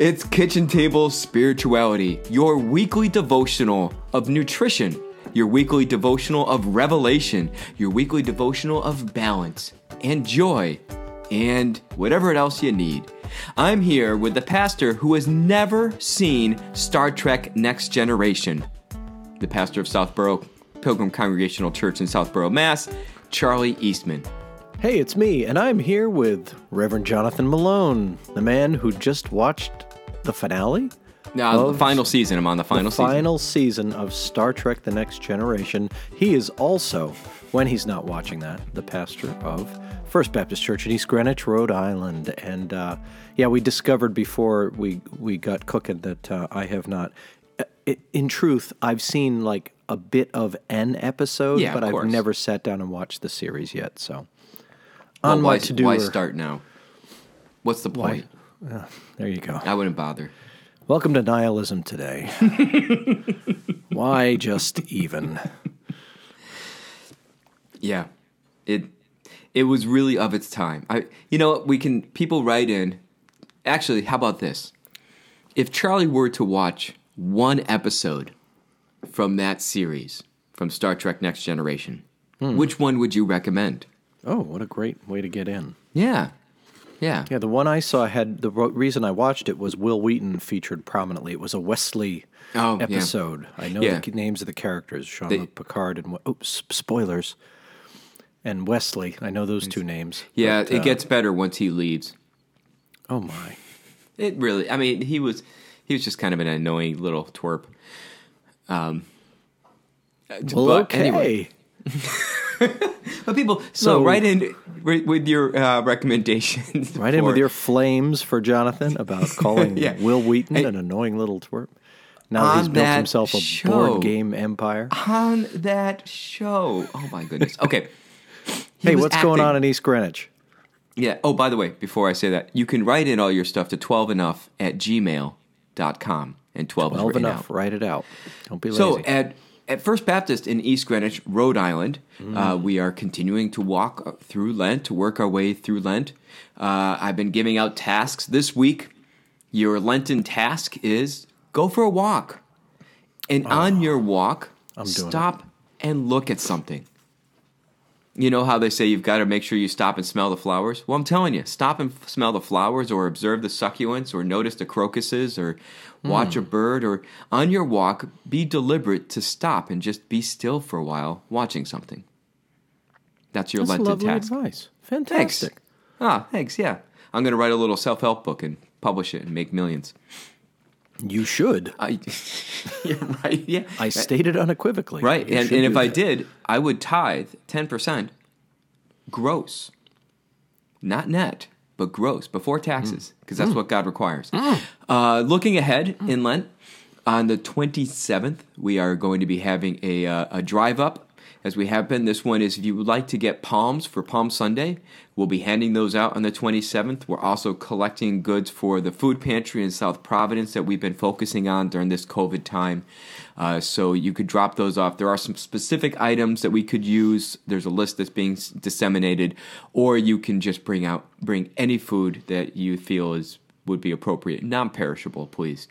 It's Kitchen Table Spirituality, your weekly devotional of nutrition, your weekly devotional of revelation, your weekly devotional of balance and joy, and whatever else you need. I'm here with the pastor who has never seen Star Trek Next Generation, the pastor of Southborough Pilgrim Congregational Church in Southborough, Mass, Charlie Eastman. Hey, it's me, and I'm here with Reverend Jonathan Malone, the man who just watched the finale. Now, the final season. I'm on the final the season. final season of Star Trek The Next Generation. He is also, when he's not watching that, the pastor of First Baptist Church in East Greenwich, Rhode Island. And uh, yeah, we discovered before we, we got cooking that uh, I have not. uh, In truth, I've seen like a bit of an episode, Yeah, but I've course. never sat down and watched the series yet. So Well, on why, my to do why start now? What's the point? There you go. I wouldn't bother. Welcome to Nihilism Today. Why just even? Yeah, it it was really of its time. I you know we can people write in. Actually, how about this? If Charlie were to watch one episode from that series from Star Trek Next Generation, Hmm. which one would you recommend? Oh, what a great way to get in. Yeah, yeah, Yeah, the one I saw had the reason I watched it was Wil Wheaton featured prominently. It was a Wesley Oh, yeah. episode. I know Yeah. the names of the characters: Jean-Luc Picard and oh, s- spoilers, and Wesley. I know those two names. yeah. but, it uh, gets better once he leaves. Oh my! It really. I mean, he was he was just kind of an annoying little twerp. Um. uh, Well, okay. anyway. But people, so, So- write in with, with your uh, recommendations. Right in with your flames for Jonathan about calling Yeah. Wil Wheaton an annoying little twerp. Now he's built himself a show. board game empire. on that show. Oh my goodness. Okay. He Hey, what's going on in East Greenwich? Yeah. Oh, by the way, before I say that, you can write in all your stuff to 12enough at gmail.com. And 12 is Well written enough. out. Write it out. Don't be lazy. So at at First Baptist in East Greenwich, Rhode Island, uh, we are continuing to walk through Lent to work our way through Lent. Uh, I've been giving out tasks this week. Your Lenten task is go for a walk, and on your walk, stop and look at something. You know how they say you've got to make sure you stop and smell the flowers? Well, I'm telling you, stop and f- smell the flowers or observe the succulents or notice the crocuses or watch a bird or on your walk, be deliberate to stop and just be still for a while watching something. That's your That's Lenten lovely task. advice. Thanks. Fantastic. Ah, thanks, yeah. I'm going to write a little self help book and publish it and make millions. You should. I, you're right, yeah. I stated unequivocally. Right. You And, and if do I did, I would tithe 10% gross. Not net, but gross before taxes, because that's what God requires. Uh, looking ahead in Lent, on the 27th, we are going to be having a, uh, a drive up. As we have been, this one is if you would like to get palms for Palm Sunday, we'll be handing those out on the 27th. We're also collecting goods for the food pantry in South Providence that we've been focusing on during this COVID time. Uh, so you could drop those off. There are some specific items that we could use. There's a list that's being disseminated, or you can just bring out bring any food that you feel is would be appropriate, non-perishable, please.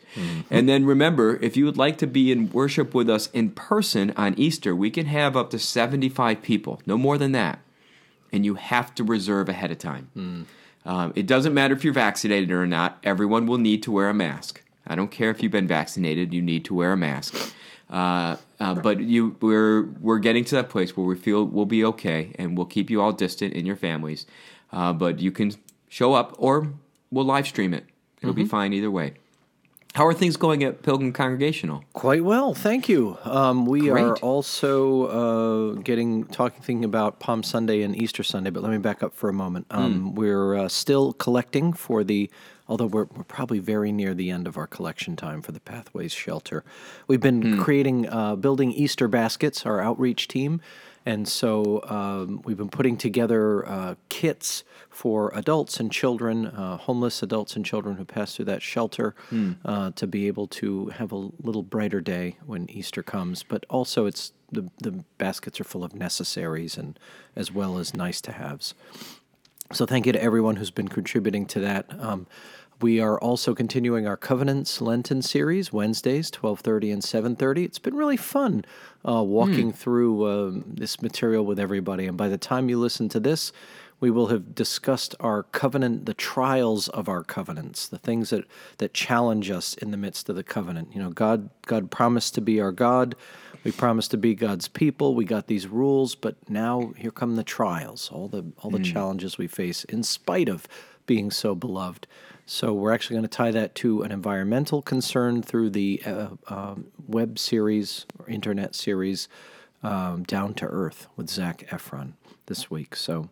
And then remember, if you would like to be in worship with us in person on Easter, we can have up to 75 people, no more than that. And you have to reserve ahead of time. Um, it doesn't matter if you're vaccinated or not. Everyone will need to wear a mask. I don't care if you've been vaccinated; you need to wear a mask. Uh, uh, but you, we're we're getting to that place where we feel we'll be okay, and we'll keep you all distant in your families. Uh, but you can show up, or we'll live stream it. It'll be fine either way. How are things going at Pilgrim Congregational? Quite well, thank you. Um, we are also uh, getting talking thinking about Palm Sunday and Easter Sunday, but let me back up for a moment. Hmm. Um, We're uh, still collecting for the, although we're, we're probably very near the end of our collection time for the Pathways Shelter. We've been Hmm. creating, uh, building Easter baskets, our outreach team, and so um, we've been putting together uh, kits for adults and children, uh, homeless adults and children who pass through that shelter, uh, to be able to have a little brighter day when Easter comes. But also, it's the the baskets are full of necessaries and as well as nice to haves. So thank you to everyone who's been contributing to that. Um, we are also continuing our Covenants Lenten series Wednesdays, twelve thirty and seven thirty. It's been really fun uh, walking through um, this material with everybody, and by the time you listen to this, we will have discussed our covenant, the trials of our covenants, the things that that challenge us in the midst of the covenant. You know, God God promised to be our God. We promised to be God's people. We got these rules, but now here come the trials, all the all the challenges we face in spite of being so beloved. So we're actually going to tie that to an environmental concern through the uh, um web series or internet series um, Down to Earth with Zac Efron this week. So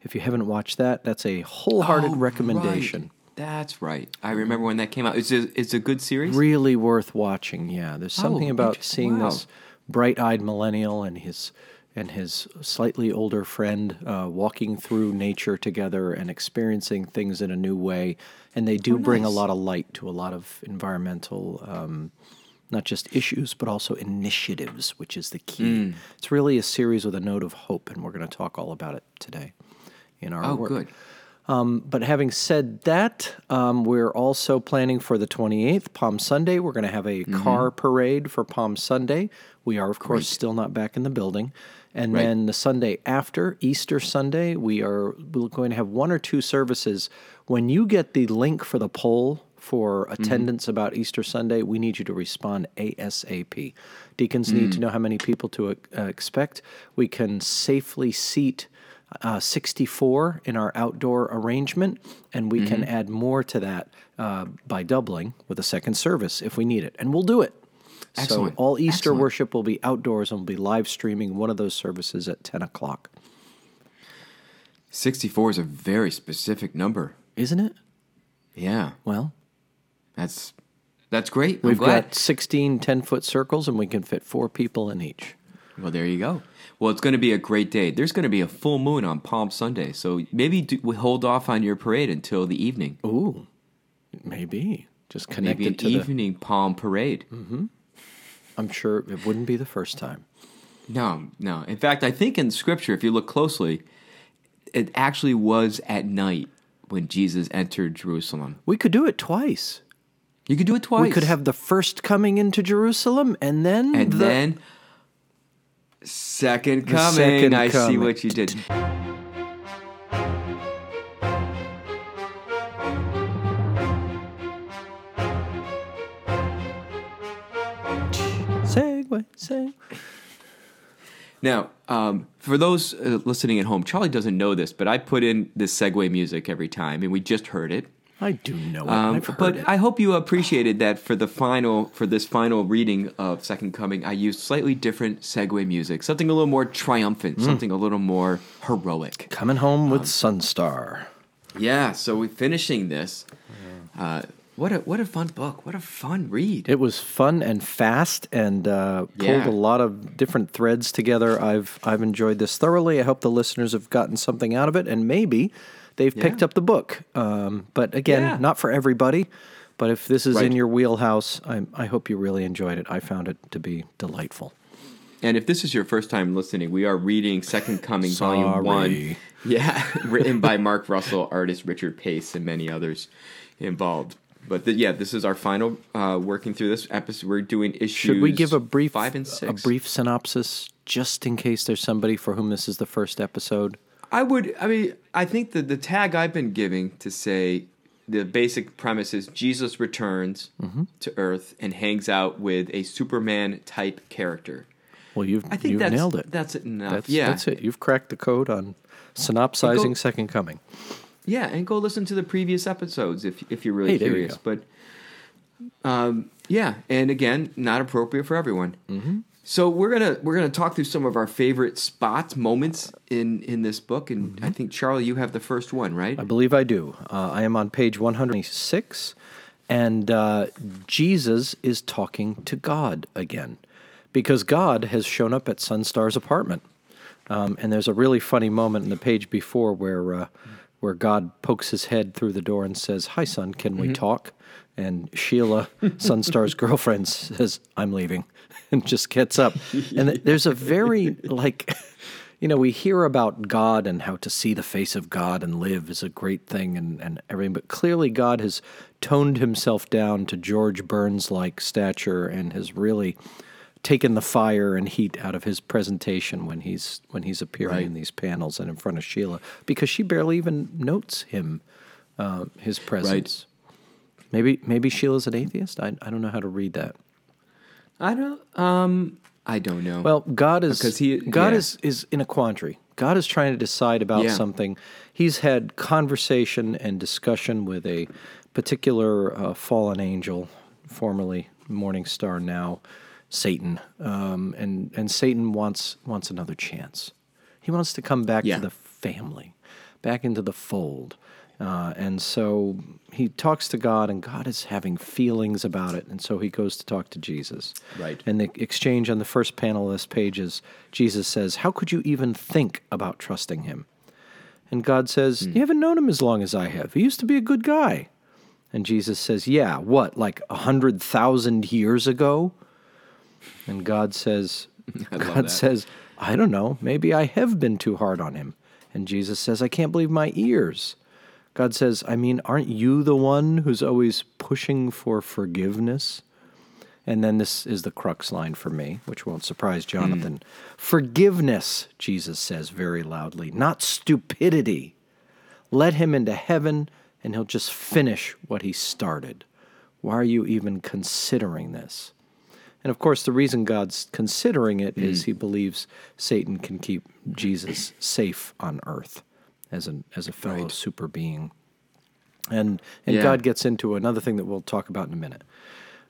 if you haven't watched that, that's a wholehearted Oh, recommendation. right. That's right. I remember when that came out. It's a, it's a good series. Really worth watching. Yeah, there's something Oh, about seeing wow. this bright-eyed millennial and his and his slightly older friend uh, walking through nature together and experiencing things in a new way. And they do bring a Oh, lot of light to a lot of environmental, um, not just issues, but also initiatives, which is the key. Mm. It's really a series with a note of hope, and we're going to talk all about it today in our Oh, work. good. But having said that, um, we're also planning for the 28th, Palm Sunday. We're going to have a Mm-hmm. car parade for Palm Sunday. We are, of course, still not back in the building. And Right. then the Sunday after, Easter Sunday, we are going to have one or two services. When you get the link for the poll for Mm-hmm. attendance about Easter Sunday, we need you to respond ASAP. Deacons need to Mm. know how many people to uh, expect. We can safely seat uh, 64 in our outdoor arrangement, and we can Mm-hmm. add more to that uh, by doubling with a second service if we need it, and we'll do it. Excellent. So all Easter Excellent. worship will be outdoors, and we'll be live streaming one of those services at 10 o'clock. 64 is a very specific number. Isn't it? Yeah. Well, That's that's great. We've got 16 10 foot circles, and we can fit four people in each. Well, there you go. Well, it's going to be a great day. There's going to be a full moon on Palm Sunday, so maybe do, we hold off on your parade until the evening. Ooh, maybe. Just Maybe connected an to the. evening palm parade. Mm-hmm. I'm sure it wouldn't be the first time. No, no. In fact, I think in Scripture, if you look closely, it actually was at night when Jesus entered Jerusalem. We could do it twice. You could do it twice. We could have the first coming into Jerusalem and then and the, then second The coming. second I see what you did. Segue, segue. Now, um, for those uh, listening at home, Charlie doesn't know this, but I put in this segue music every time, and we just heard it. I do know it. Um, but it. I hope you appreciated that for the final for this final reading of Second Coming, I used slightly different segue music, something a little more triumphant, Hmm. something a little more heroic. Coming home um, with Sunstar. Yeah, so we're finishing this. Uh, what a what a fun book! What a fun read! It was fun and fast, and uh, pulled a lot of different threads together. I've I've enjoyed this thoroughly. I hope the listeners have gotten something out of it, and maybe they've picked up the book. Um, but again, Yeah. not for everybody. But if this is in your wheelhouse, I, I hope you really enjoyed it. I found it to be delightful. And if this is your first time listening, we are reading Second Coming, Volume One. Yeah, written by Mark Russell, artist Richard Pace, and many others involved. But th- yeah, this is our final uh, working through this episode. We're doing issues. Should we give a brief five and six? a brief synopsis just in case there's somebody for whom this is the first episode? I would. I mean, I think the the tag I've been giving to say the basic premise is Jesus returns Mm-hmm. to Earth and hangs out with a Superman type character. Well, you've I think you've nailed it. That's enough. That's, yeah, that's it. You've cracked the code on synopsizing Second Coming. Yeah, and go listen to the previous episodes if if you're really Hey, there you curious. go. But um, yeah, and again, not appropriate for everyone. Mm-hmm. So we're gonna we're gonna talk through some of our favorite spots, moments in in this book, and Mm-hmm. I think Charlie, you have the first one, right? I believe I do. Uh, I am on page 126, and uh, Jesus is talking to God again because God has shown up at Sunstar's apartment. Um, and there's a really funny moment in the page before where uh, where God pokes his head through the door and says, "Hi, son, can we mm-hmm. talk?" And Sheila, Sunstar's girlfriend, says, "I'm leaving," and just gets up. And there's a very like, you know, we hear about God and how to see the face of God and live is a great thing and, and everything, but clearly God has toned himself down to George Burns like stature and has really taken the fire and heat out of his presentation when he's when he's appearing Right. in these panels and in front of Sheila because she barely even notes him, uh, his presence. Maybe maybe Sheila's an atheist. I, I don't know how to read that. I don't. Um, I don't know. Well, God is Because he- God yeah. is is in a quandary. God is trying to decide about Yeah. something. He's had conversation and discussion with a particular uh, fallen angel, formerly Morning Star, now Satan, um, and and Satan wants wants another chance. He wants to come back Yeah. to the family, back into the fold. Uh, and so he talks to God, and God is having feelings about it. And so he goes to talk to Jesus. Right. And the exchange on the first panel of this page is Jesus says, How could you even think about trusting him? And God says, You haven't known him as long as I have. He used to be a good guy. And Jesus says, Yeah, what, like a hundred thousand years ago? And God says, I God says, I don't know, maybe I have been too hard on him. And Jesus says, I can't believe my ears. God says, I mean, aren't you the one who's always pushing for forgiveness? And then this is the crux line for me, which won't surprise hmm. Jonathan. Forgiveness, Jesus says very loudly, not stupidity. Let him into heaven and he'll just finish what he started. Why are you even considering this? And of course, the reason God's considering it is he believes Satan can keep Jesus safe on earth as an as a fellow Right. super being. And and Yeah. God gets into another thing that we'll talk about in a minute.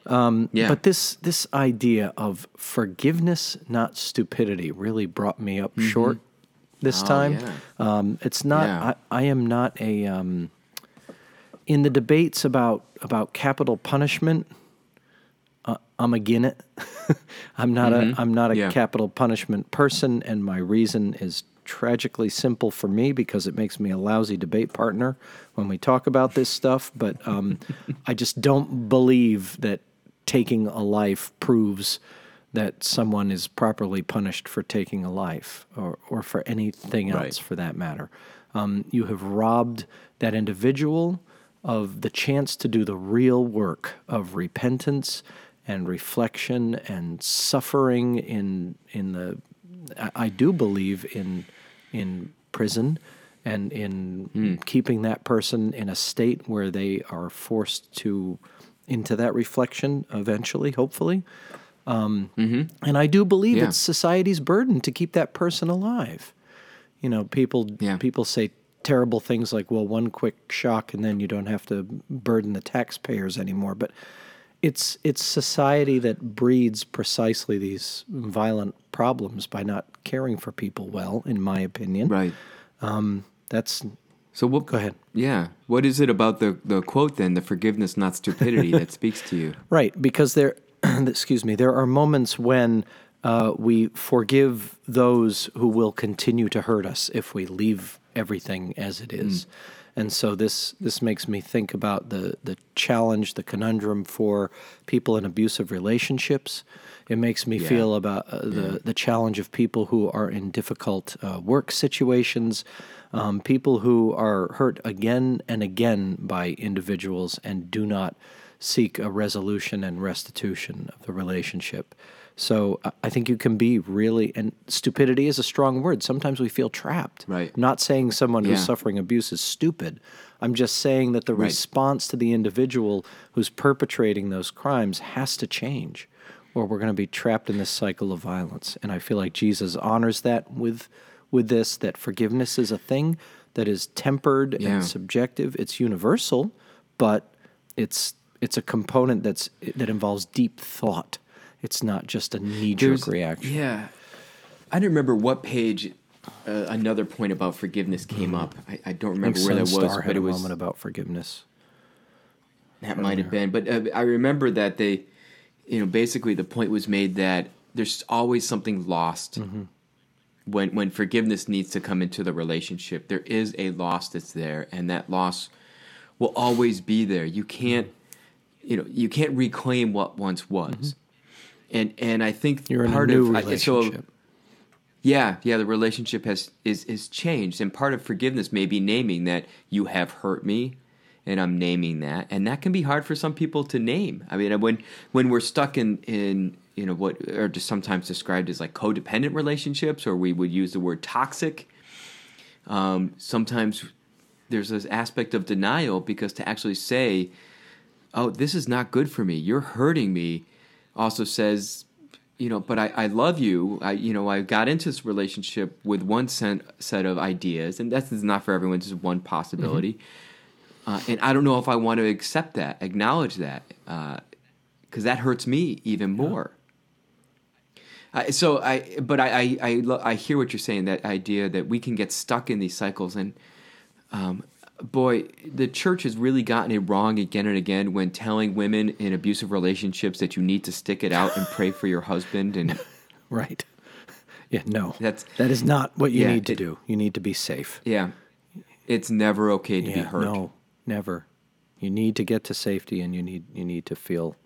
yeah. But this this idea of forgiveness, not stupidity, really brought me up short this Oh, time. yeah. Um, it's not. Yeah. I, I am not a. Um, in the debates about about capital punishment, uh, I'm again it. I'm not a. I'm not a Mm-hmm. Yeah. capital punishment person, and my reason is tragically simple for me because it makes me a lousy debate partner when we talk about this stuff. But um, I just don't believe that taking a life proves that someone is properly punished for taking a life or, or for anything else Right. for that matter. Um, you have robbed that individual of the chance to do the real work of repentance and reflection and suffering in in the I, do believe in in prison and in keeping that person in a state where they are forced to into that reflection eventually hopefully um, and I do believe Yeah. it's society's burden to keep that person alive. You know, people Yeah. people say terrible things like, "Well, one quick shock, and then you don't have to burden the taxpayers anymore." But it's it's society that breeds precisely these violent problems by not caring for people well, in my opinion. right. That's So what? Go ahead. Yeah. What is it about the the quote then? The forgiveness, not stupidity, that speaks to you. Right, because there, excuse me, there are moments when uh, we forgive those who will continue to hurt us if we leave everything as it is. And so this this makes me think about the the challenge, the conundrum for people in abusive relationships. It makes me Yeah. feel about uh, the the challenge of people who are in difficult uh, work situations, um, people who are hurt again and again by individuals and do not seek a resolution and restitution of the relationship. So I- I think you can be really, and stupidity is a strong word. Sometimes we feel trapped. Right. I'm not saying someone who's suffering abuse is stupid. I'm just saying that the Right. response to the individual who's perpetrating those crimes has to change, or we're going to be trapped in this cycle of violence. And I feel like Jesus honors that with with this that forgiveness is a thing that is tempered Yeah. and subjective. It's universal, but it's it's a component that's that involves deep thought. It's not just a knee jerk reaction. Yeah. I don't remember what page uh, another point about forgiveness came up. I, I don't remember think where that was, but it was moment about forgiveness. that might have been. But uh, I remember that they, you know, basically the point was made that there's always something lost Mm-hmm. when when forgiveness needs to come into the relationship. There is a loss that's there, and that loss will always be there. You can't, you know, you can't reclaim what once was. And and I think. You're in a new of I- so relationship. Yeah, yeah, the relationship has is is changed, and part of forgiveness may be naming that you have hurt me, and I'm naming that, and that can be hard for some people to name. I mean, when when we're stuck in in you know what are just sometimes described as like codependent relationships, or we would use the word toxic. Um, sometimes there's this aspect of denial because to actually say, "Oh, this is not good for me. You're hurting me," also says you know, but I, I love you. I, you know, I got into this relationship with one set, set of ideas, and that's not for everyone, It's just one possibility. Mm-hmm. Uh, and I don't know if I want to accept that, acknowledge that, because uh, that hurts me even more. Yeah. so I, but I, I, I, I, hear what you're saying. That idea that we can get stuck in these cycles, and um, boy, the church has really gotten it wrong again and again when telling women in abusive relationships that you need to stick it out and pray for your husband and right. Yeah, no. That's that is not what you yeah, need to it, do. You need to be safe. Yeah. It's never okay to yeah, be hurt. No, never. You need to get to safety and you need you need to feel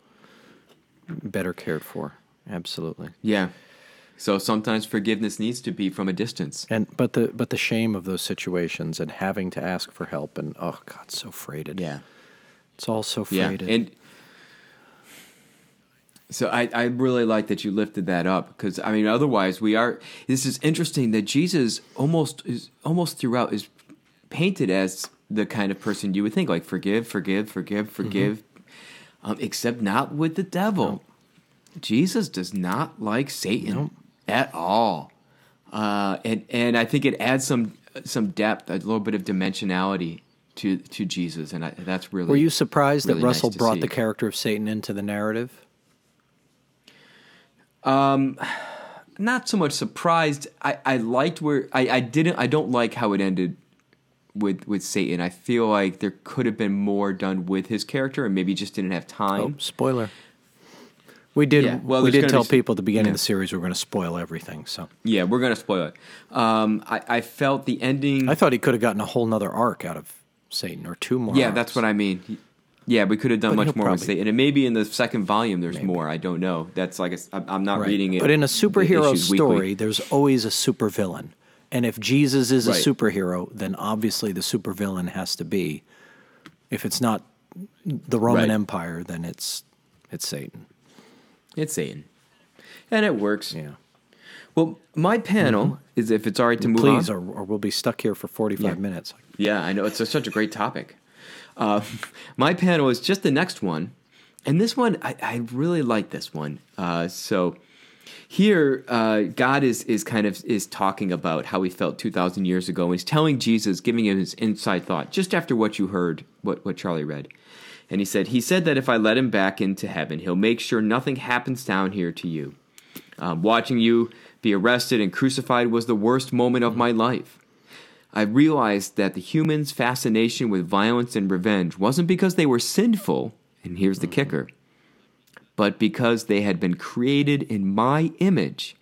better cared for. Absolutely. Yeah. So sometimes forgiveness needs to be from a distance. And but the but the shame of those situations and having to ask for help and oh god, so freighted. Yeah. It's all so freighted. Yeah. And so I, I really like that you lifted that up because I mean otherwise we are this is interesting that Jesus almost is almost throughout is painted as the kind of person you would think like forgive forgive forgive forgive mm-hmm. um, except not with the devil. Jesus does not like Satan. At all. Uh, and and I think it adds some some depth, a little bit of dimensionality to to Jesus, and I, that's really. Were you surprised really that Russell nice brought see. the character of Satan into the narrative? Um, not so much surprised. I, I liked where I, I didn't. I don't like how it ended with with Satan. I feel like there could have been more done with his character, and maybe just didn't have time. Oh, spoiler. We did. Yeah, well, we did tell be, people at the beginning yeah. of the series we are going to spoil everything. So yeah, we're going to spoil it. Um, I, I, felt the ending. I thought he could have gotten a whole nother arc out of Satan or two more. Yeah, arcs. that's what I mean. Yeah, we could have done but much more probably, with Satan, and maybe in the second volume there's maybe. more. I don't know. That's like i am not right. reading it. But in a superhero story, weekly. there's always a supervillain, and if Jesus is right. a superhero, then obviously the supervillain has to be. If it's not the Roman right. Empire, then it's it's Satan. It's Satan. And it works. Yeah. Well, my panel mm-hmm. is if it's all right to move Please, on. Or, or we'll be stuck here for 45 yeah. minutes. Yeah, I know. It's a, such a great topic. Uh, my panel is just the next one. And this one, I, I really like this one. Uh, so here, uh, God is, is kind of is talking about how he felt 2,000 years ago. And he's telling Jesus, giving him his inside thought, just after what you heard, what, what Charlie read. And he said, He said that if I let him back into heaven, he'll make sure nothing happens down here to you. Um, watching you be arrested and crucified was the worst moment of my life. I realized that the humans' fascination with violence and revenge wasn't because they were sinful, and here's the kicker, but because they had been created in my image,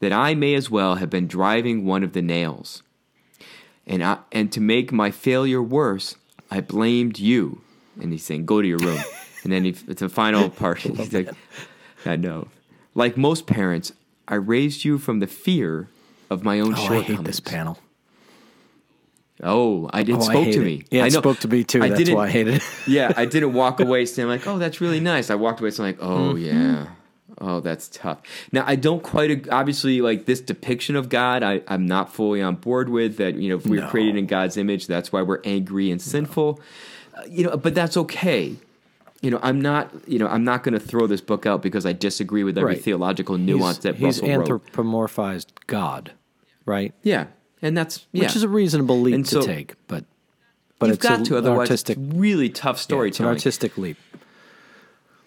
that I may as well have been driving one of the nails. And, I, and to make my failure worse, I blamed you and he's saying, "Go to your room." and then he, it's a final part. He's like, "I know." Like most parents, I raised you from the fear of my own oh, shortcomings. I hate this panel. Oh, I did. Oh, spoke I to me. It. Yeah, I it spoke to me too. I that's why I hated it. yeah, I didn't walk away saying like, "Oh, that's really nice." I walked away saying like, "Oh mm-hmm. yeah." Oh, that's tough. Now, I don't quite obviously like this depiction of God. I, I'm not fully on board with that. You know, if we're no. created in God's image, that's why we're angry and sinful. No you know, but that's okay. You know, I'm not. You know, I'm not going to throw this book out because I disagree with every right. theological nuance he's, that he's Russell anthropomorphized wrote. God, right? Yeah, and that's yeah. which is a reasonable leap and to so, take, but but you've it's got a, to. Otherwise, artistic, it's really tough storytelling. Yeah, it's an artistic leap.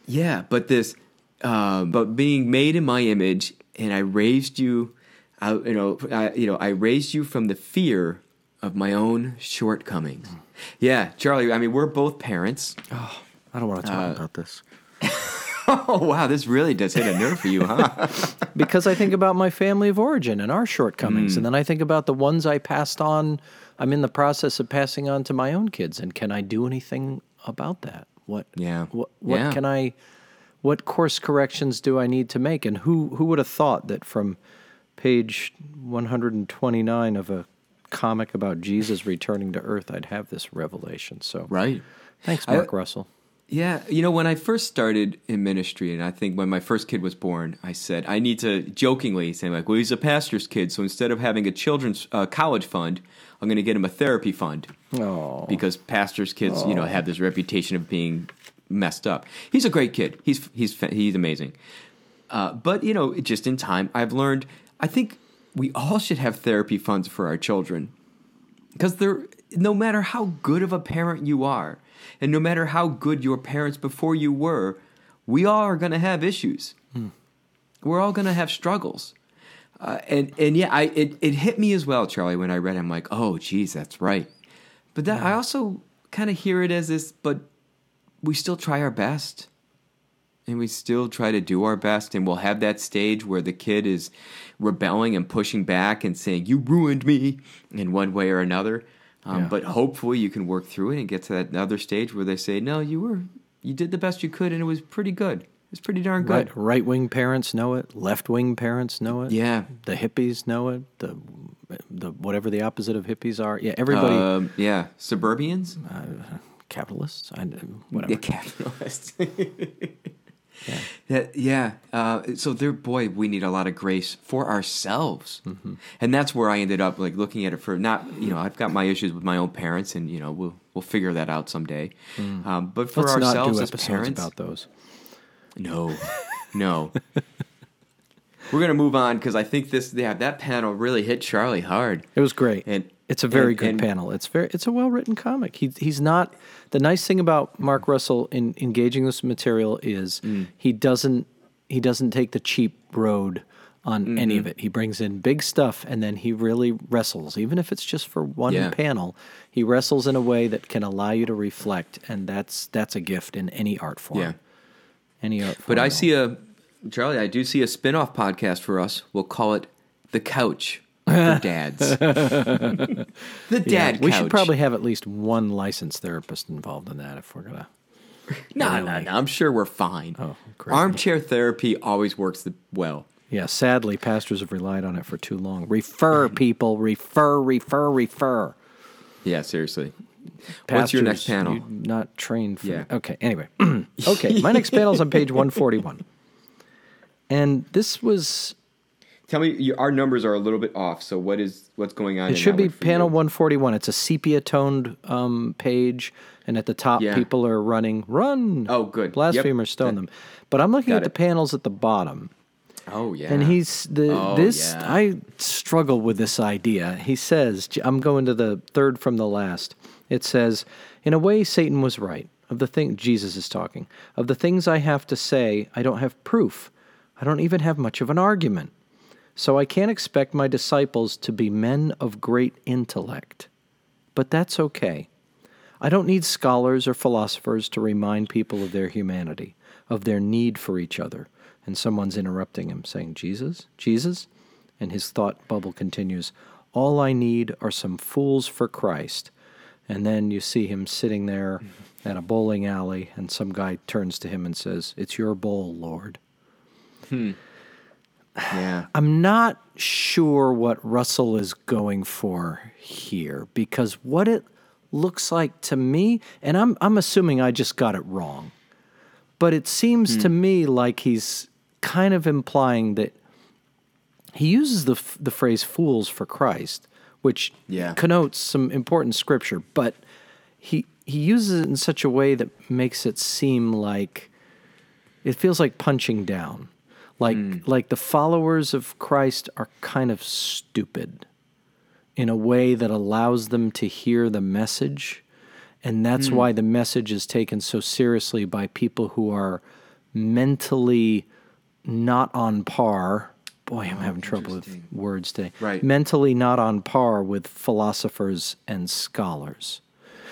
Yeah, but this, uh, but being made in my image, and I raised you. I, you know, I, you know, I raised you from the fear of my own shortcomings. Mm. Yeah, Charlie. I mean, we're both parents. Oh, I don't want to talk uh, about this. oh wow, this really does hit a nerve for you, huh? because I think about my family of origin and our shortcomings, mm. and then I think about the ones I passed on. I'm in the process of passing on to my own kids, and can I do anything about that? What? Yeah. What? What yeah. can I? What course corrections do I need to make? And who who would have thought that from page 129 of a comic about Jesus returning to Earth, I'd have this revelation. So Right. thanks, I- Mark Russell. Yeah, you know, when I first started in ministry, and I think when my first kid was born, I said I need to jokingly say like, "Well, he's a pastor's kid, so instead of having a children's uh, college fund, I'm going to get him a therapy fund Oh, because pastors' kids, you know, have this reputation of being messed up. He's a great kid. He's he's he's amazing. Uh, but you know, just in time, I've learned. I think we all should have therapy funds for our children because they're no matter how good of a parent you are, and no matter how good your parents before you were, we all are going to have issues. We're all going to have struggles. Uh, and and yeah, I it, it hit me as well, Charlie, when I read. it. I'm like, oh, geez, that's right. But that I also kind of hear it as this, but we still try our best, and we still try to do our best, and we'll have that stage where the kid is rebelling and pushing back and saying, "You ruined me," in one way or another. Um, Yeah. But hopefully, you can work through it and get to that other stage where they say, "No, you were, you did the best you could, and it was pretty good. It was pretty darn good." right, right wing parents know it. Left wing parents know it. Yeah. The hippies know it. The the whatever the opposite of hippies are. Yeah, everybody. Um, yeah, suburbians, capitalists. I, whatever. the capitalists. yeah, yeah. Uh, so there, boy, we need a lot of grace for ourselves, Mm-hmm. and that's where I ended up, like looking at it for not, you know, I've got my issues with my own parents, and you know, we'll we'll figure that out someday. Um, but for Mm. Let's not ourselves do as episodes parents, about those. no, no. We're gonna move on because I think this, yeah, that panel really hit Charlie hard. It was great. And- it's a very and- good and- panel. It's very it's a well written comic. He he's not the nice thing about Mark Russell in engaging this material is Mm. he doesn't he doesn't take the cheap road on any Mm-hmm. of it. He brings in big stuff and then he really wrestles, even if it's just for one Yeah. panel. He wrestles in a way that can allow you to reflect, and that's that's a gift in any art form. Yeah. Any art form. But I see a Charlie. I do see a spin-off podcast for us. We'll call it the Couch for Dads. the Yeah, Dad we Couch. should probably have at least one licensed therapist involved in that if we're gonna. no, no, no. I'm sure we're fine. Oh, great. Armchair therapy always works the, well. Yeah, sadly, pastors have relied on it for too long. Refer people, refer, refer, refer. Yeah, seriously. What's your next panel? not trained for. Yeah. Okay. Anyway, okay. My next panel is on page one forty one, and this was. Tell me, our numbers are a little bit off. So what is what's going on? It should be panel one forty one. It's a sepia toned um, page, and at the top, Yeah. people are running, run. Oh, good. Yep. Stone That- them. But I'm looking at the panels at the bottom. Oh yeah. And he's the Oh, this yeah. I struggle with this idea. He says I'm going to the third from the last. It says, "In a way Satan was right. Of the thing Jesus is talking. Of the things I have to say, I don't have proof. I don't even have much of an argument. So I can't expect my disciples to be men of great intellect. But that's okay. I don't need scholars or philosophers to remind people of their humanity, of their need for each other. And someone's interrupting him, saying, Jesus? Jesus? And his thought bubble continues, All I need are some fools for Christ. And then you see him sitting there mm-hmm. at a bowling alley, and some guy turns to him and says, It's your bowl, Lord. Hmm. Yeah. I'm not sure what Russell is going for here because what it looks like to me, and I'm I'm assuming I just got it wrong, but it seems to hmm. me like he's kind of implying that he uses the the phrase "fools for Christ," which Yeah. connotes some important scripture, but he he uses it in such a way that makes it seem like it feels like punching down like hmm. like the followers of Christ are kind of stupid in a way that allows them to hear the message. And that's hmm. why the message is taken so seriously by people who are mentally not on par. Boy i'm oh, having trouble with words today. Right. mentally not on par with philosophers and scholars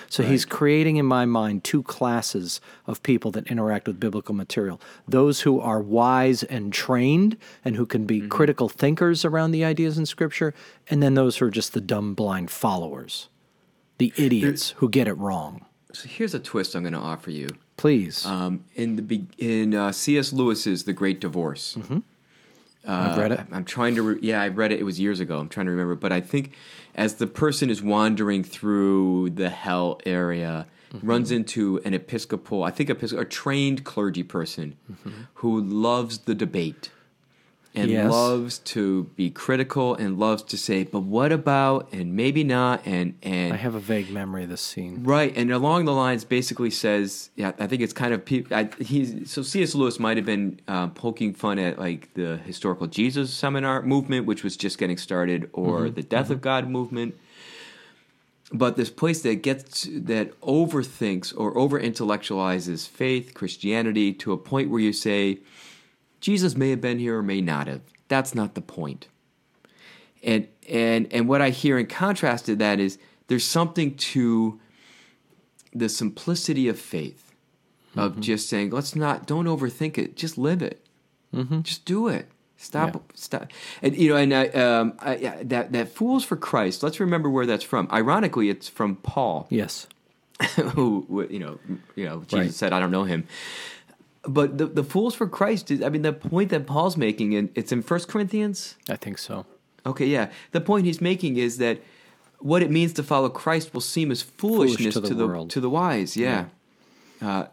so he's creating in my mind two classes of people that interact with biblical material those who are wise and trained and who can be critical thinkers around the ideas in Scripture, and then those who are just the dumb, blind followers, the idiots who get it wrong. So here's a twist I'm going to offer you. Please. Um, in the be- in uh, C.S. Lewis's The Great Divorce, I've read it. I'm trying to. Re- yeah, I read it. It was years ago. I'm trying to remember, but I think as the person is wandering through the hell area, Mm-hmm. runs into an Episcopal, I think Episcopal, a trained clergy person Mm-hmm. who loves the debate and Yes. loves to be critical and loves to say, but what about and maybe not and and I have a vague memory of this scene. Right, and along the lines, basically says, yeah, I think it's kind of pe- I, he's so C.S. Lewis might have been uh, poking fun at like the historical Jesus seminar movement, which was just getting started, or the Death of God movement. But this place that gets that overthinks or over intellectualizes faith, Christianity to a point where you say, Jesus may have been here or may not have. That's not the point. And and and what I hear in contrast to that is there's something to the simplicity of faith, of just saying, let's not don't overthink it, just live it, just do it. Stop, Yeah. stop, and you know, and I, um, I, yeah, that that fools for Christ. Let's remember where that's from. Ironically, it's from Paul Yes. who who, you know you know Jesus Right. said I don't know him. But the the fools for Christ is I mean the point that Paul's making and it's in First Corinthians. I think so. Okay, yeah. The point he's making is that what it means to follow Christ will seem as foolishness to to the the, world. to the wise. Yeah. Uh,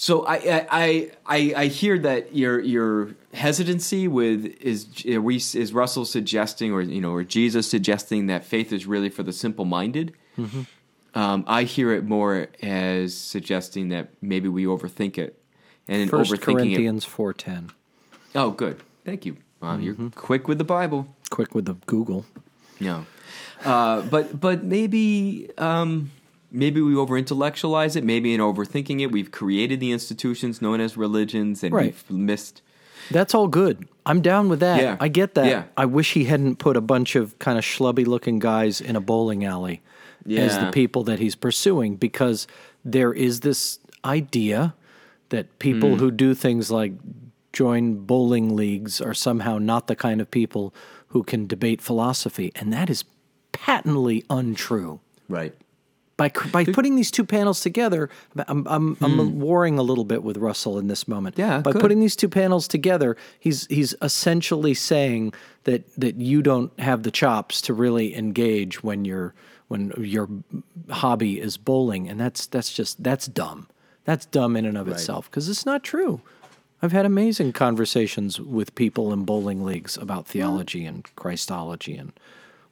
so I, I I I hear that your your hesitancy with is we is Russell suggesting or you know or Jesus suggesting that faith is really for the simple minded. Mm-hmm. Um, I hear it more as suggesting that maybe we overthink it, and in First overthinking Corinthians four ten. Oh, good. Thank you. Wow, Mm-hmm. You're quick with the Bible. Quick with the Google. No, uh, but but maybe um, maybe we over intellectualize it. Maybe in overthinking it, we've created the institutions known as religions, and Right. we've missed. That's all good. I'm down with that. Yeah. I get that. Yeah. I wish he hadn't put a bunch of kind of schlubby looking guys in a bowling alley as the people that he's pursuing because there is this idea that people Hmm. who do things like join bowling leagues are somehow not the kind of people who can debate philosophy. And that is patently untrue Right. by by putting these two panels together, I'm I'm, I'm warring a little bit with Russell in this moment. Hmm. Yeah, by good. putting these two panels together, he's he's essentially saying that that you don't have the chops to really engage when you're when your hobby is bowling, and that's that's just that's dumb. That's dumb in and of itself because it's not true. I've had amazing conversations with people in bowling leagues about theology and Christology and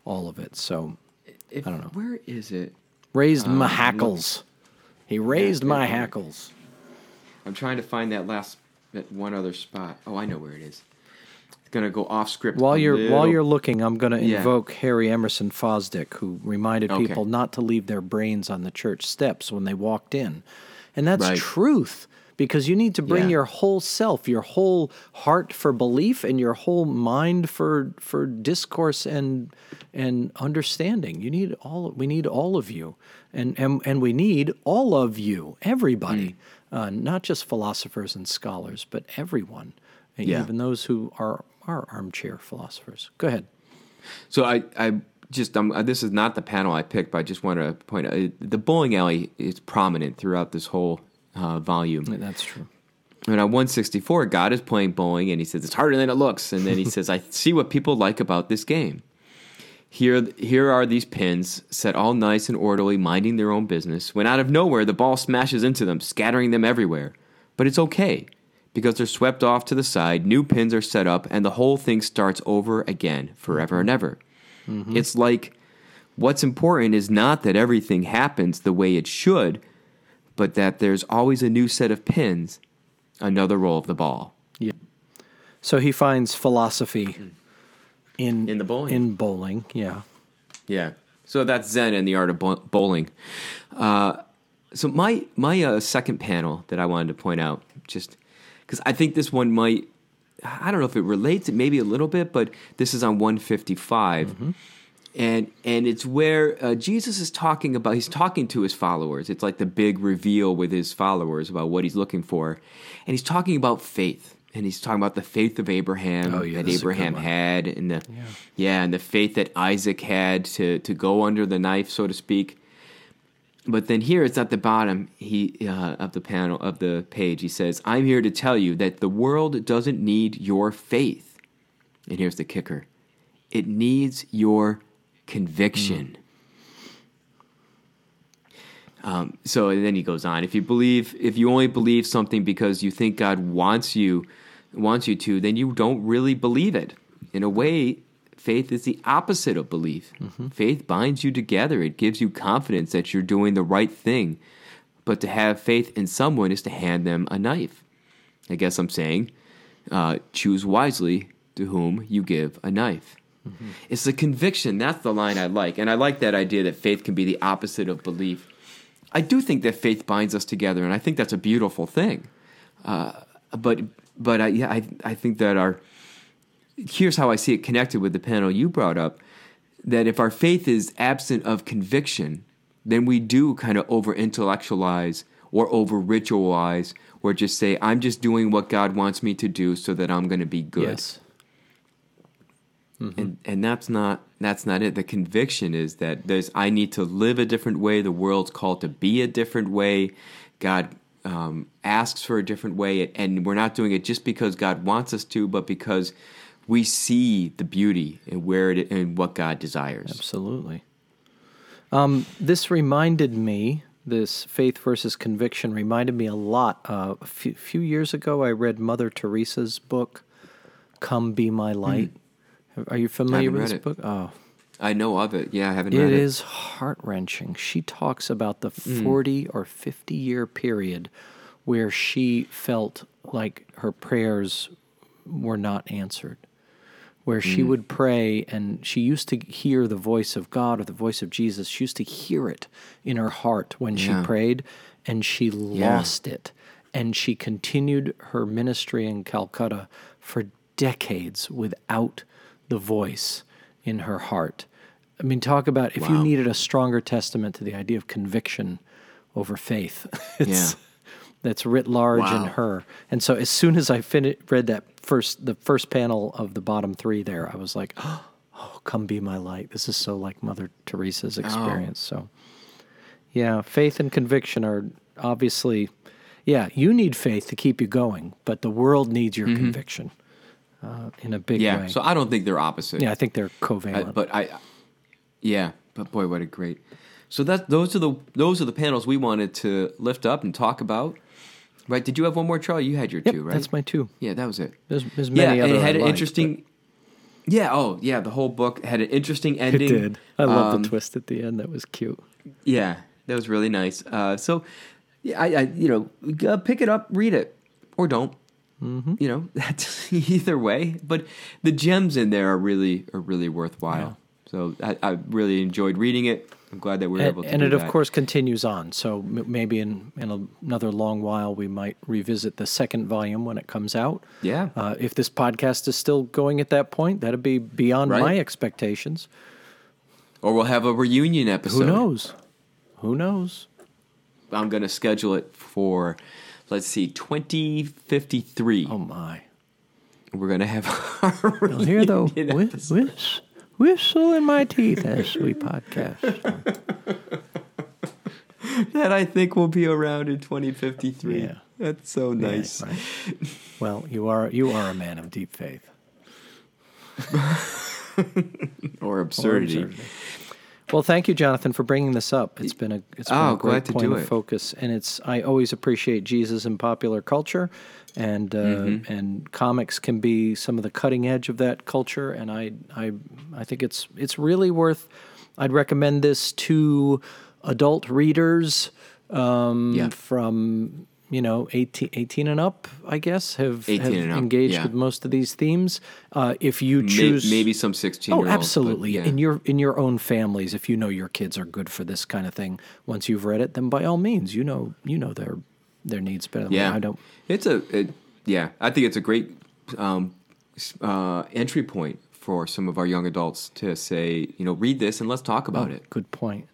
all of it. So If, I don't know. Where is it? raised Um, my hackles. He raised Yeah, my hackles. I'm trying to find that last that one other spot. Oh, I know where it is. It's gonna go off script. While you're while you're looking, I'm going to Yeah. invoke Harry Emerson Fosdick, who reminded Okay. people not to leave their brains on the church steps when they walked in, and that's Right. truth because you need to bring Yeah. your whole self, your whole heart for belief, and your whole mind for for discourse and and understanding. You need all. We need all of you, and and and we need all of you, everybody, Hmm. uh, not just philosophers and scholars, but everyone, Yeah. even those who are are armchair philosophers. Go ahead. So I, I just, um, this is not the panel I picked, but I just want to point out uh, the bowling alley is prominent throughout this whole uh, volume. That's true. And on 164, God is playing bowling, and he says it's harder than it looks. And then he says, "I see what people like about this game. Here, here are these pins set all nice and orderly, minding their own business. When out of nowhere, the ball smashes into them, scattering them everywhere. But it's okay because they're swept off to the side. New pins are set up, and the whole thing starts over again, forever and ever. It's like what's important is not that everything happens the way it should, but that there's always a new set of pins, another roll of the ball. Yeah. So he finds philosophy in In the bowling. In bowling, yeah. Yeah. So that's Zen and the art of bowling. Uh, so my my uh, second panel that I wanted to point out, just because I think this one might, I don't know if it relates, it maybe a little bit, but this is on 155. And, and it's where uh, Jesus is talking about, he's talking to his followers. It's like the big reveal with his followers about what he's looking for. And he's talking about faith. And he's talking about the faith of Abraham Oh, yeah, that this is a good Abraham had, and the yeah. and the faith that Isaac had to to go under the knife, so to speak. But then here it's at the bottom he uh, of the panel of the page. He says, "I'm here to tell you that the world doesn't need your faith. And here's the kicker it needs your conviction. Um, so and then he goes on. If you believe, if you only believe something because you think God wants you, wants you to, then you don't really believe it. In a way, faith is the opposite of belief. Faith binds you together. It gives you confidence that you're doing the right thing. But to have faith in someone is to hand them a knife. I guess I'm saying, uh, choose wisely to whom you give a knife. It's the conviction. That's the line I like. And I like that idea that faith can be the opposite of belief. I do think that faith binds us together, and I think that's a beautiful thing. Uh, but but I, yeah, I, I think that our here's how I see it connected with the panel you brought up that if our faith is absent of conviction, then we do kind of over intellectualize or over ritualize or just say, I'm just doing what God wants me to do so that I'm going to be good Yes. and and that's not that's not it. The conviction is that there's I need to live a different way. The world's called to be a different way. God um, asks for a different way, and we're not doing it just because God wants us to, but because we see the beauty and where it and what God desires. Absolutely. Um, this reminded me, this faith versus conviction reminded me a lot. Uh, a few, few years ago, I read Mother Teresa's book, Come Be My Light. Are you familiar with Hmm. this read book? Oh, I know of it. Yeah, I haven't it read it. is heart wrenching. She talks about the Hmm. 40 or 50 year period where she felt like her prayers were not answered. Where she Hmm. would pray and she used to hear the voice of God or the voice of Jesus. She used to hear it in her heart when Yeah. she prayed and she lost it. And she continued her ministry in Calcutta for decades without the voice in her heart. I mean, talk about if you needed a stronger testament to the idea of conviction over faith. It's, Yeah. That's writ large in her. And so as soon as I fin- read that first, the first panel of the bottom three there, I was like, oh, come be my light. This is so like Mother Teresa's experience. So, yeah, faith and conviction are obviously, yeah, you need faith to keep you going, but the world needs your conviction uh, in a big Yeah, way. so I don't think they're opposite. yeah, I think they're I- covalent. but I, yeah, but boy, what a great. So that those are the those are the panels we wanted to lift up and talk about. Right? Did you have one more, Charlie? You had your yep, two, right? that's my two. yeah, that was it. There's, there's Yeah, many and other it had I an interesting. Yeah. Oh, yeah. The whole book had an interesting but It ending. did. I love Um, the twist at the end. That was cute. Yeah, that was really nice. Uh, so, yeah, I, I you know, uh, pick it up, read it, or don't. Mm-hmm. You know, that's either way. But the gems in there are really are really worthwhile. So I, I really enjoyed reading it. I'm glad that we are able to. and it, of course, continues on. So m- maybe in, in a, another long while, we might revisit the second volume when it comes out. Yeah. Uh, if this podcast is still going at that point, that'd be beyond Right. my expectations. or we'll have a reunion episode. Who knows? Who knows? I'm going to schedule it for, let's see, 2053. Oh my! We're going to have our You'll hear the reunion whis- episode. Whis- whistle in my teeth as we podcast. that I think will be around in 2053. Yeah. That's so nice. Right. Well, you are you are a man of deep faith. Or Or absurdity. Well, thank you, Jonathan, for bringing this up. It's been a it's been Oh, a great point of it. focus, and it's I always appreciate Jesus in popular culture, and uh, Mm-hmm. and comics can be some of the cutting edge of that culture, and I I I think it's it's really worth. I'd recommend this to adult readers um, Yeah. from you know 18, 18 and up. I guess have, have up, engaged yeah. with most of these themes. Uh, if you choose maybe some 16 Oh, absolutely. yeah. In your in your own families, if you know your kids are good for this kind of thing, once you've read it, then by all means, you know you know their their needs better than yeah. I don't. It's a, it, yeah, I think it's a great um, uh, entry point for some of our young adults to say, you know, read this and let's talk about it. Good point.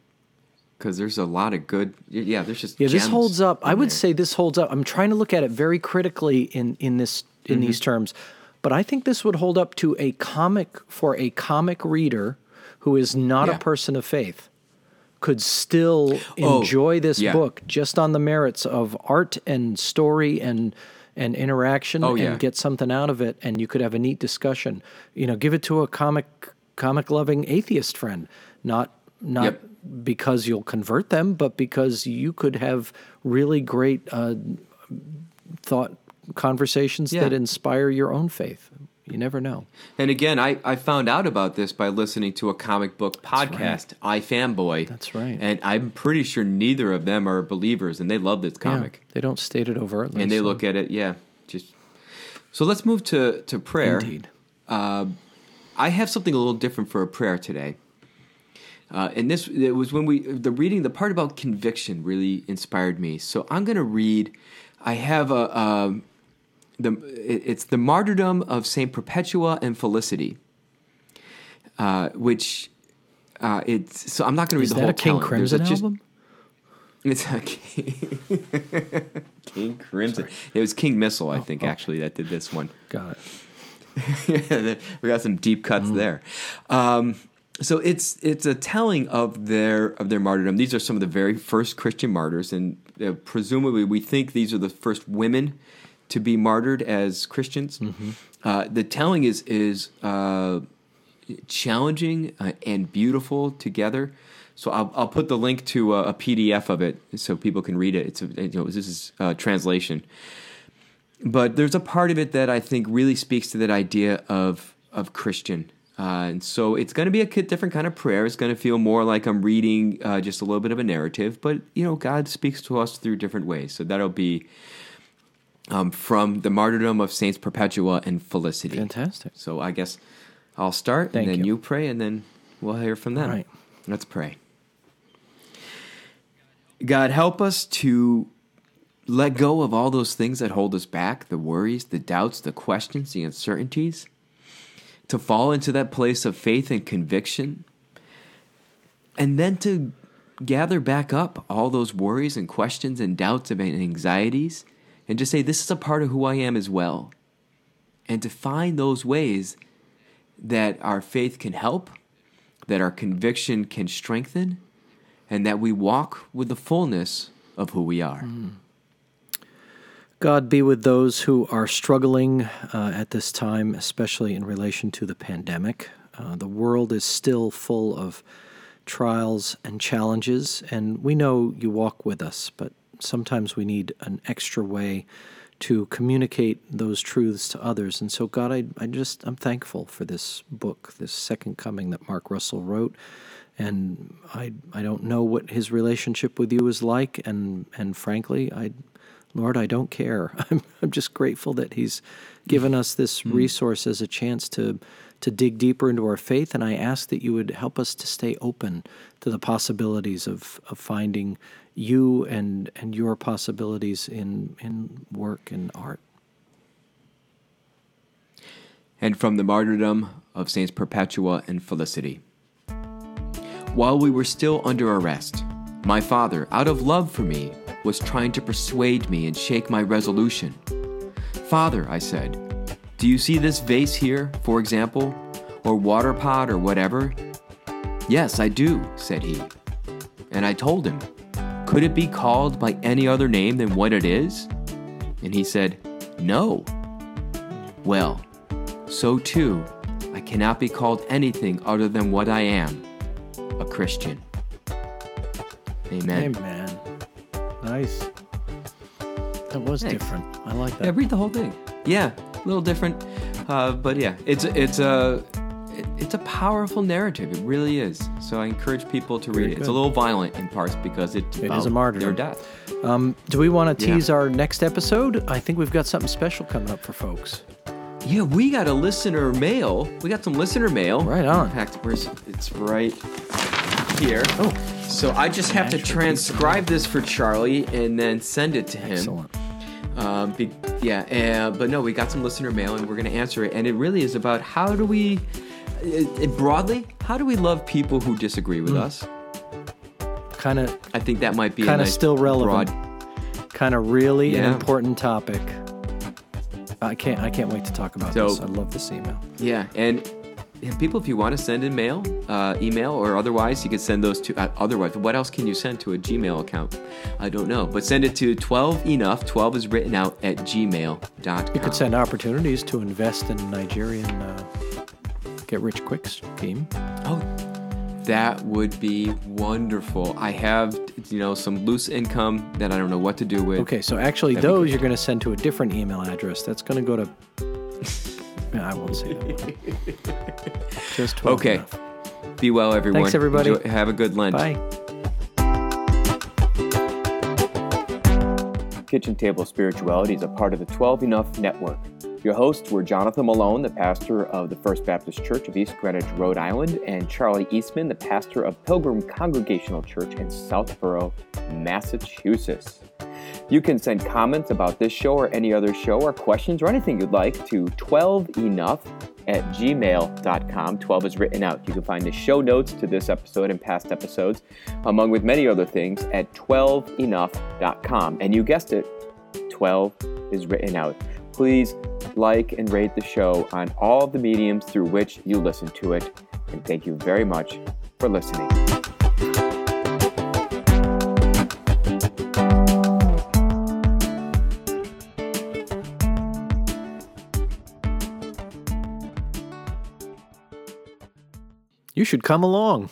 Because there's a lot of good, yeah, there's just Yeah, this holds up. I would there. say this holds up. I'm trying to look at it very critically in in this in these Mm-hmm. terms, but I think this would hold up to a comic for a comic reader who is not Yeah. a person of faith. Could still Oh, enjoy this yeah. book just on the merits of art and story and and interaction Oh, yeah. and get something out of it and you could have a neat discussion. You know, give it to a comic comic loving atheist friend, not not Yep. because you'll convert them, but because you could have really great uh, thought conversations Yeah. that inspire your own faith. You never know. And again, I, I found out about this by listening to a comic book podcast, iFanboy. That's right. And I'm pretty sure neither of them are believers, and they love this comic. Yeah, they don't state it overtly. and they so- look at it, yeah. Just so let's move to to prayer. Indeed. I have something a little different for a prayer today. Uh, and this it was when we the reading the part about conviction really inspired me. So I'm going to read. I have a um, the it's the martyrdom of Saint Perpetua and Felicity, uh, which uh, it's so I'm not going to read Is the that whole a King telling. There's a Crimson just- album? It's a King, King Crimson. It was King Missile, I think, actually, that did this one. Got it. we got some deep cuts there. Um, so it's it's a telling of their of their martyrdom. These are some of the very first Christian martyrs, and uh, presumably we think these are the first women to be martyred as Christians. Uh, the telling is is uh, challenging uh, and beautiful together. So I'll, I'll put the link to a, a PDF of it so people can read it. It's a, you know this is uh, translation but there's a part of it that I think really speaks to that idea of of Christian. Uh, and so it's going to be a different kind of prayer. It's going to feel more like I'm reading uh, just a little bit of a narrative, but you know, God speaks to us through different ways. So that'll be um, from the martyrdom of Saints Perpetua and Felicity. Fantastic. So I guess I'll start, Thank and then you. you. pray, and then we'll hear from them. All right. Let's pray. God, help us to let go of all those things that hold us back the worries, the doubts, the questions, the uncertainties, to fall into that place of faith and conviction, and then to gather back up all those worries and questions and doubts and anxieties, and just say, This is a part of who I am as well. And to find those ways that our faith can help, that our conviction can strengthen, and that we walk with the fullness of who we are. Mm. God be with those who are struggling uh, at this time, especially in relation to the pandemic. Uh, the world is still full of trials and challenges, and we know you walk with us, but sometimes we need an extra way to communicate those truths to others. And so, God, I, I just, I'm thankful for this book, this second coming that Mark Russell wrote. And I, I don't know what his relationship with you is like, and, and frankly, I, Lord, I don't care. I'm, I'm just grateful that He's given us this hmm. resource as a chance to to dig deeper into our faith, and I ask that you would help us to stay open to the possibilities of, of finding you and and your possibilities in in work and art. and from the martyrdom of Saints Perpetua and Felicity. While we were still under arrest, my father, out of love for me, was trying to persuade me and shake my resolution. Father, I said, do you see this vase here, for example, or water pot or whatever? Yes, I do, said he. And I told him, could it be called by any other name than what it is? And he said, no. Well, so too, I cannot be called anything other than what I am a Christian. Amen. Amen. Nice. That was Thanks. different. I like that. Yeah, read the whole thing. Yeah, a little different, uh, but yeah, it's it's a it's a powerful narrative. It really is. So I encourage people to read Very it. It's a little violent in parts because it, It is about a martyrdom. Their death. Um, do we want to Yeah. tease our next episode? I think we've got something special coming up for folks. Yeah, we got a listener mail. We got some listener mail. Right on. In fact, where's it's right here. Oh. So I just have to transcribe this for Charlie and then send it to him. Excellent. Um, be, yeah, uh, but no, we got some listener mail and we're going to answer it. And it really is about how do we, it, it broadly, how do we love people who disagree with us? Kind of, I think that might be kind of nice still relevant. Kind of really an important topic. I can't. I can't wait to talk about So- this. I love this email. Yeah, and people, if you want to send in mail, uh, email, or otherwise, you can send those to. Uh, otherwise, what else can you send to a Gmail account? I don't know, but send it to 12 enough. 12 is written out at gmail.com. You could send opportunities to invest in Nigerian uh, get rich quick scheme. Oh, that would be wonderful. I have, you know, some loose income that I don't know what to do with. Okay, so actually, That'd those you're going to send to a different email address. That's going to go to. Yeah, I won't say that. Just 12 Okay. enough. Be well, everyone. Thanks, everybody. Enjoy- have a good lunch. Bye. Kitchen Table Spirituality is a part of the 12 Enough Network. Your hosts were Jonathan Malone, the pastor of the First Baptist Church of East Greenwich, Rhode Island, and Charlie Eastman, the pastor of Pilgrim Congregational Church in Southborough, Massachusetts. You can send comments about this show or any other show or questions or anything you'd like to 12enough at gmail.com. 12 is written out. You can find the show notes to this episode and past episodes, among with many other things, at 12enough.com. And you guessed it, 12 is written out. Please like and rate the show on all the mediums through which you listen to it. And thank you very much for listening. You should come along.